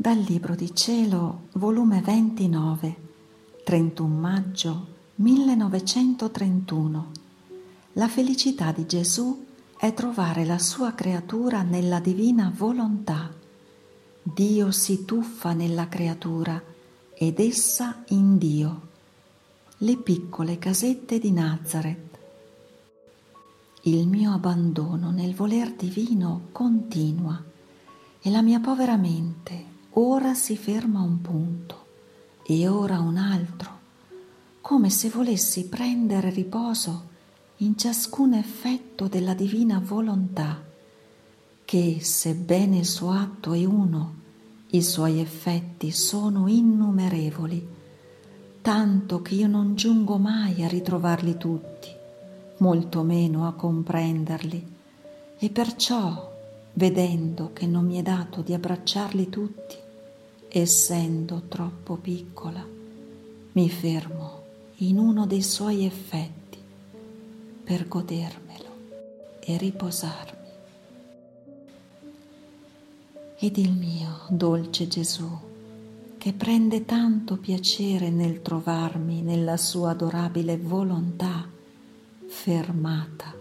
Dal Libro di Cielo, volume 29, 31 maggio 1931. La felicità di Gesù è trovare la sua creatura nella divina volontà. Dio si tuffa nella creatura ed essa in Dio. Le piccole casette di Nazareth. Il mio abbandono nel voler divino continua e la mia povera mente ora si ferma un punto e ora un altro, come se volessi prendere riposo in ciascun effetto della divina volontà, che, sebbene il suo atto è uno, i suoi effetti sono innumerevoli, tanto che io non giungo mai a ritrovarli tutti, molto meno a comprenderli, e perciò vedendo che non mi è dato di abbracciarli tutti, essendo troppo piccola, mi fermo in uno dei suoi effetti per godermelo e riposarmi. Ed il mio dolce Gesù, che prende tanto piacere nel trovarmi nella sua adorabile volontà, fermata,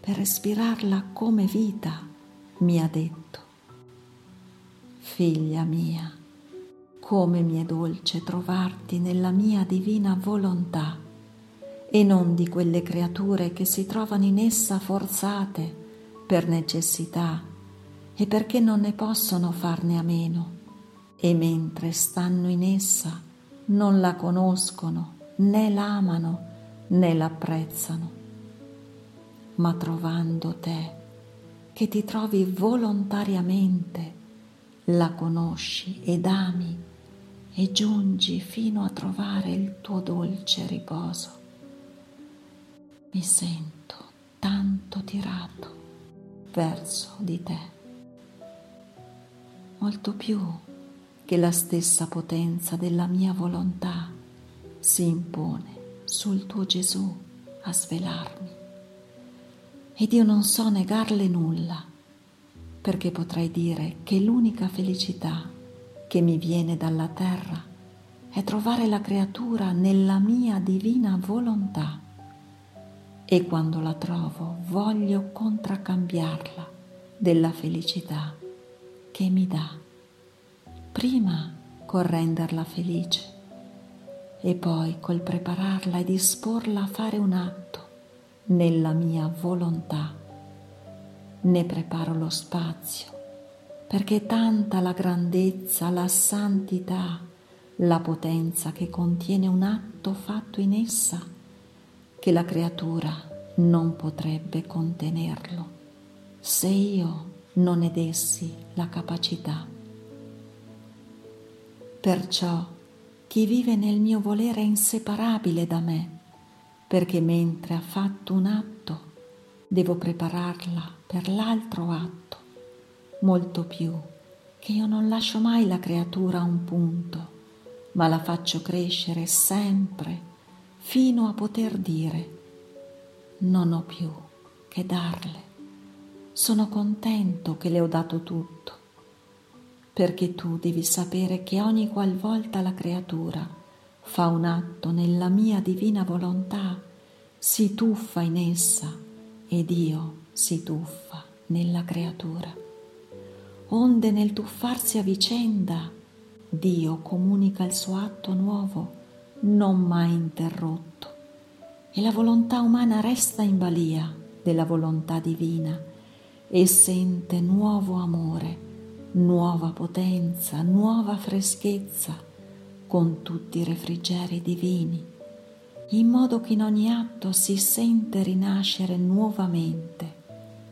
per respirarla come vita, mi ha detto, Figlia mia, come mi è dolce trovarti nella mia divina volontà e non di quelle creature che si trovano in essa forzate per necessità e perché non ne possono farne a meno e mentre stanno in essa non la conoscono né l'amano né l'apprezzano. Ma trovando te, che ti trovi volontariamente, la conosci ed ami e giungi fino a trovare il tuo dolce riposo. Mi sento tanto tirato verso di te, molto più che la stessa potenza della mia volontà si impone sul tuo Gesù a svelarmi ed io non so negarle nulla, perché potrei dire che l'unica felicità che mi viene dalla terra è trovare la creatura nella mia divina volontà. E quando la trovo voglio contraccambiarla della felicità che mi dà, prima col renderla felice e poi col prepararla e disporla a fare un atto nella mia volontà. Ne preparo lo spazio, perché tanta la grandezza, la santità, la potenza che contiene un atto fatto in essa, che la creatura non potrebbe contenerlo se io non ne dessi la capacità. Perciò chi vive nel mio volere è inseparabile da me perché mentre ha fatto un atto devo prepararla per l'altro atto, molto più che io non lascio mai la creatura a un punto, ma la faccio crescere sempre fino a poter dire non ho più che darle. Sono contento che le ho dato tutto, perché tu devi sapere che ogni qualvolta la creatura fa un atto nella mia divina volontà, si tuffa in essa ed io si tuffa nella creatura. Onde nel tuffarsi a vicenda, Dio comunica il suo atto nuovo, non mai interrotto, e la volontà umana resta in balia della volontà divina e sente nuovo amore, nuova potenza, nuova freschezza con tutti i refrigeri divini, in modo che in ogni atto si sente rinascere nuovamente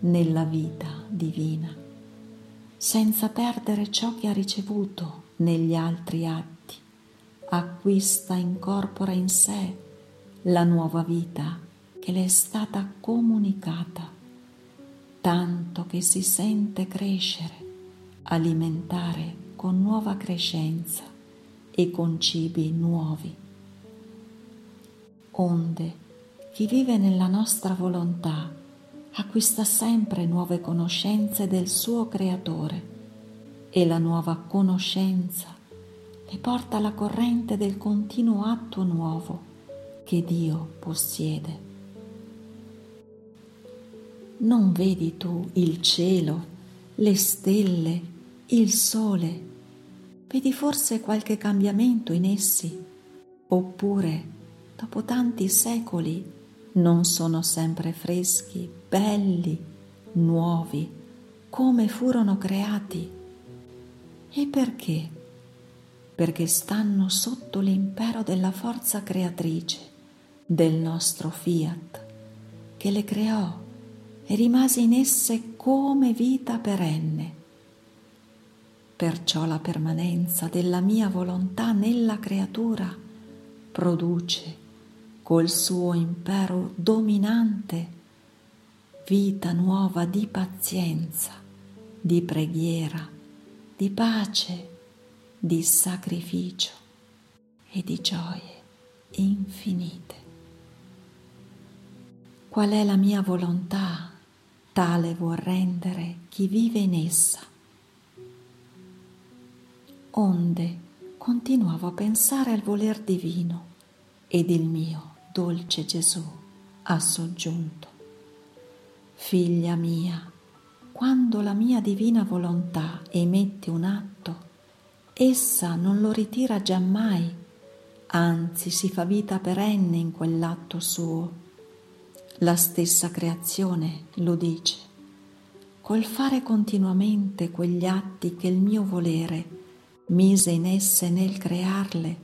nella vita divina, senza perdere ciò che ha ricevuto negli altri atti, acquista e incorpora in sé la nuova vita che le è stata comunicata, tanto che si sente crescere, alimentare con nuova crescenza e con cibi nuovi. Onde chi vive nella nostra volontà acquista sempre nuove conoscenze del suo creatore e la nuova conoscenza le porta alla corrente del continuo atto nuovo che Dio possiede. Non vedi tu il cielo, le stelle, il sole? Vedi forse qualche cambiamento in essi? Oppure, dopo tanti secoli, non sono sempre freschi, belli, nuovi, come furono creati? E perché? Perché stanno sotto l'impero della forza creatrice del nostro fiat, che le creò e rimase in esse come vita perenne. Perciò la permanenza della mia volontà nella creatura produce col suo impero dominante vita nuova di pazienza, di preghiera, di pace, di sacrificio e di gioie infinite. Qual è la mia volontà? Tale vuol rendere chi vive in essa. Onde continuavo a pensare al voler divino ed il mio dolce Gesù ha soggiunto. Figlia mia, quando la mia divina volontà emette un atto, essa non lo ritira giammai, anzi si fa vita perenne in quell'atto suo la stessa creazione lo dice. Col fare continuamente quegli atti che il mio volere mise in esse nel crearle,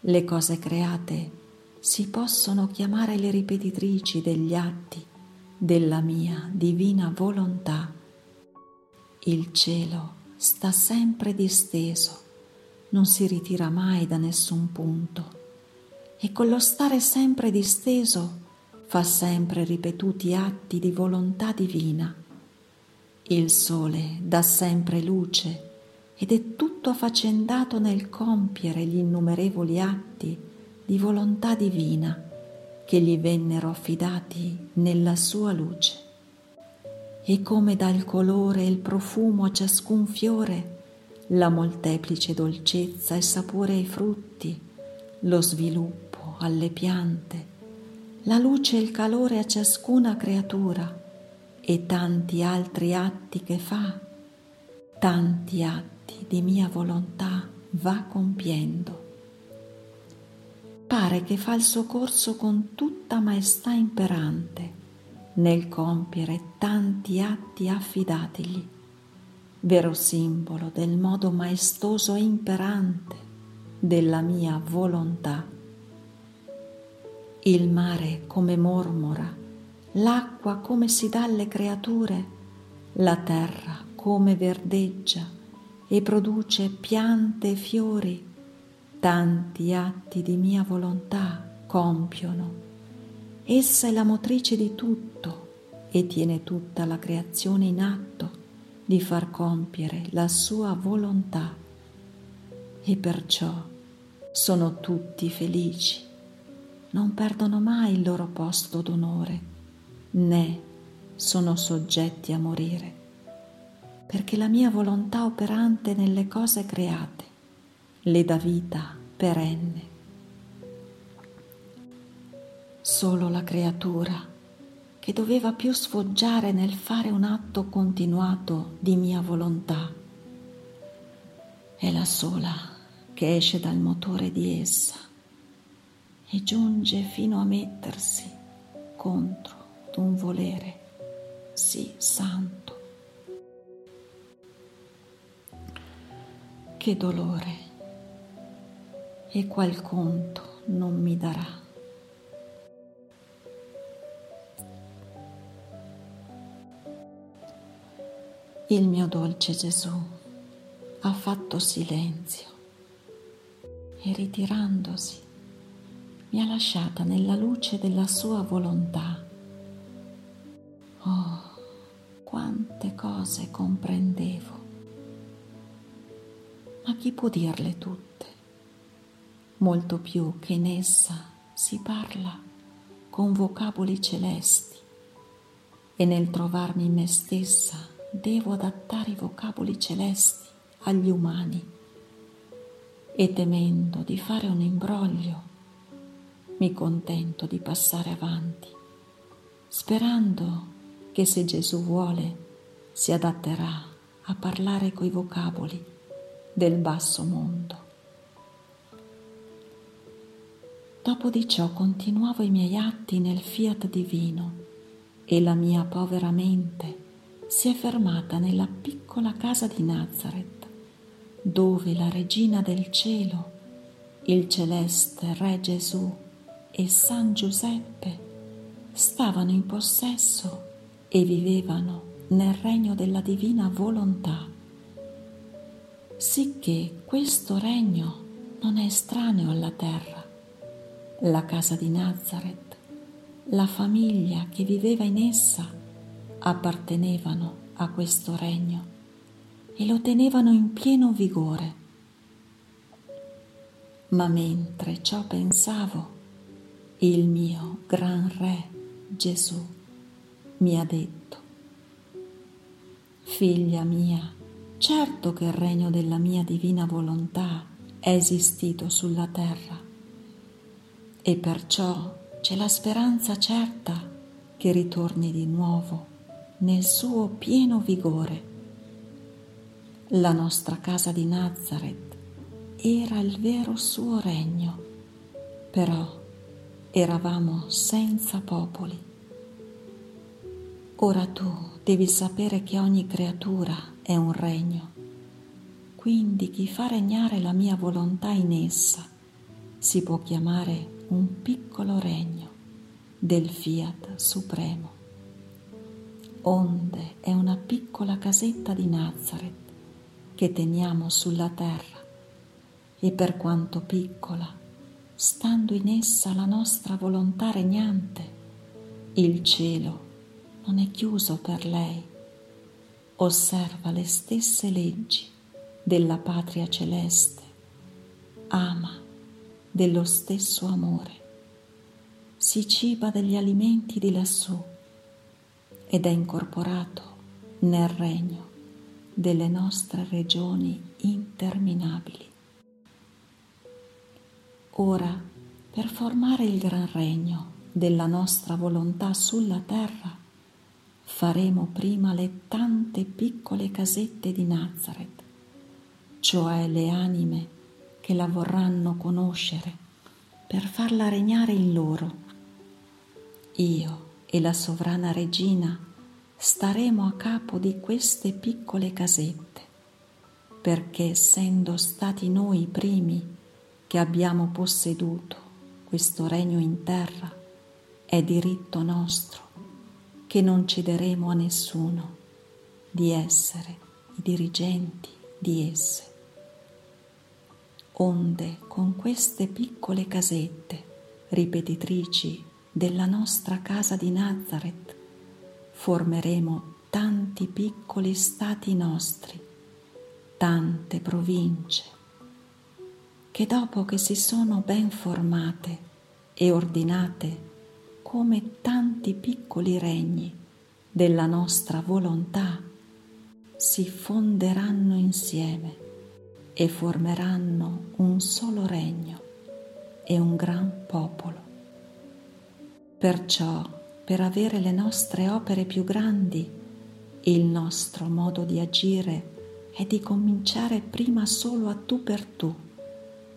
le cose create si possono chiamare le ripetitrici degli atti della mia divina volontà. Il cielo sta sempre disteso, non si ritira mai da nessun punto e con lo stare sempre disteso fa sempre ripetuti atti di volontà divina. Il sole dà sempre luce ed è tutto affaccendato nel compiere gli innumerevoli atti di volontà divina che gli vennero affidati nella sua luce. E come dà il colore e il profumo a ciascun fiore, la molteplice dolcezza e sapore ai frutti, lo sviluppo alle piante, la luce e il calore a ciascuna creatura e tanti altri atti che fa, tanti atti di mia volontà va compiendo. Pare che fa il suo corso con tutta maestà imperante nel compiere tanti atti affidatigli, vero simbolo del modo maestoso e imperante della mia volontà il mare come mormora, l'acqua come si dà alle creature, la terra come verdeggia e produce piante e fiori, tanti atti di mia volontà compiono. Essa è la motrice di tutto e tiene tutta la creazione in atto di far compiere la sua volontà. E perciò sono tutti felici non perdono mai il loro posto d'onore, né sono soggetti a morire, perché la mia volontà operante nelle cose create le dà vita perenne. Solo la creatura che doveva più sfoggiare nel fare un atto continuato di mia volontà è la sola che esce dal motore di essa e giunge fino a mettersi contro d'un volere sì santo. Che dolore e qual conto non mi darà. Il mio dolce Gesù ha fatto silenzio e ritirandosi mi ha lasciata nella luce della sua volontà. Oh, quante cose comprendevo, ma chi può dirle tutte? Molto più che in essa si parla con vocaboli celesti e nel trovarmi me stessa devo adattare i vocaboli celesti agli umani e temendo di fare un imbroglio mi contento di passare avanti, sperando che se Gesù vuole si adatterà a parlare coi vocaboli del basso mondo. Dopo di ciò continuavo i miei atti nel fiat divino e la mia povera mente si è fermata nella piccola casa di Nazareth, dove la regina del cielo, il celeste Re Gesù e San Giuseppe stavano in possesso e vivevano nel regno della divina volontà, sicché questo regno non è estraneo alla terra. La casa di Nazareth, la famiglia che viveva in essa, appartenevano a questo regno e lo tenevano in pieno vigore. Ma mentre ciò pensavo, il mio gran Re Gesù mi ha detto, Figlia mia, certo che il regno della mia divina volontà è esistito sulla terra e perciò c'è la speranza certa che ritorni di nuovo nel suo pieno vigore. La nostra casa di Nazareth era il vero suo regno, però eravamo senza popoli. Ora tu devi sapere che ogni creatura è un regno, quindi chi fa regnare la mia volontà in essa si può chiamare un piccolo regno del fiat supremo. Onde è una piccola casetta di Nazareth che teniamo sulla terra. E per quanto piccola, stando in essa la nostra volontà regnante, il cielo non è chiuso per lei, osserva le stesse leggi della patria celeste, ama dello stesso amore, si ciba degli alimenti di lassù ed è incorporato nel regno delle nostre regioni interminabili. Ora, per formare il gran regno della nostra volontà sulla terra, faremo prima le tante piccole casette di Nazareth, cioè le anime che la vorranno conoscere per farla regnare in loro. Io e la sovrana regina staremo a capo di queste piccole casette, perché essendo stati noi i primi che abbiamo posseduto questo regno in terra, è diritto nostro che non cederemo a nessuno di essere i dirigenti di esse. Onde con queste piccole casette ripetitrici della nostra casa di Nazareth formeremo tanti piccoli stati nostri, tante province, che dopo che si sono ben formate e ordinate come tanti piccoli regni della nostra volontà si fonderanno insieme e formeranno un solo regno e un gran popolo. Perciò, per avere le nostre opere più grandi, il nostro modo di agire è di cominciare prima solo a tu per tu,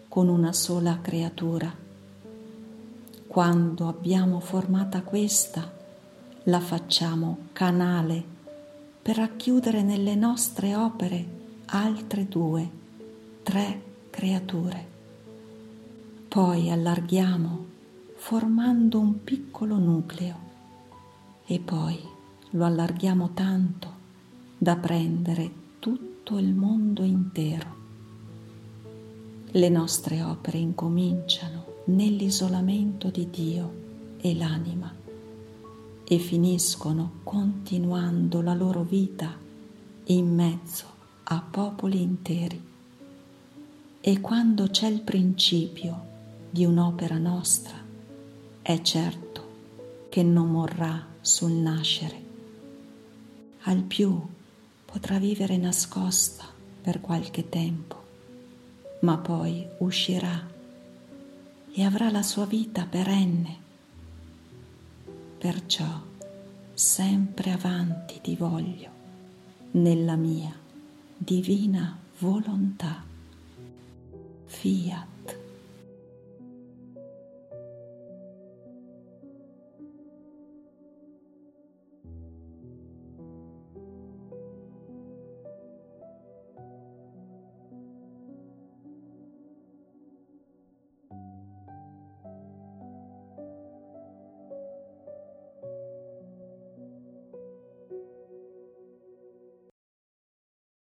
con una sola creatura quando abbiamo formata questa, la facciamo canale per racchiudere nelle nostre opere altre due, tre creature. Poi allarghiamo formando un piccolo nucleo e poi lo allarghiamo tanto da prendere tutto il mondo intero. Le nostre opere incominciano nell'isolamento di Dio e l'anima e finiscono continuando la loro vita in mezzo a popoli interi. E quando c'è il principio di un'opera nostra, è certo che non morrà sul nascere. Al più potrà vivere nascosta per qualche tempo, ma poi uscirà e avrà la sua vita perenne. Perciò sempre avanti ti voglio nella mia divina volontà. Fiat.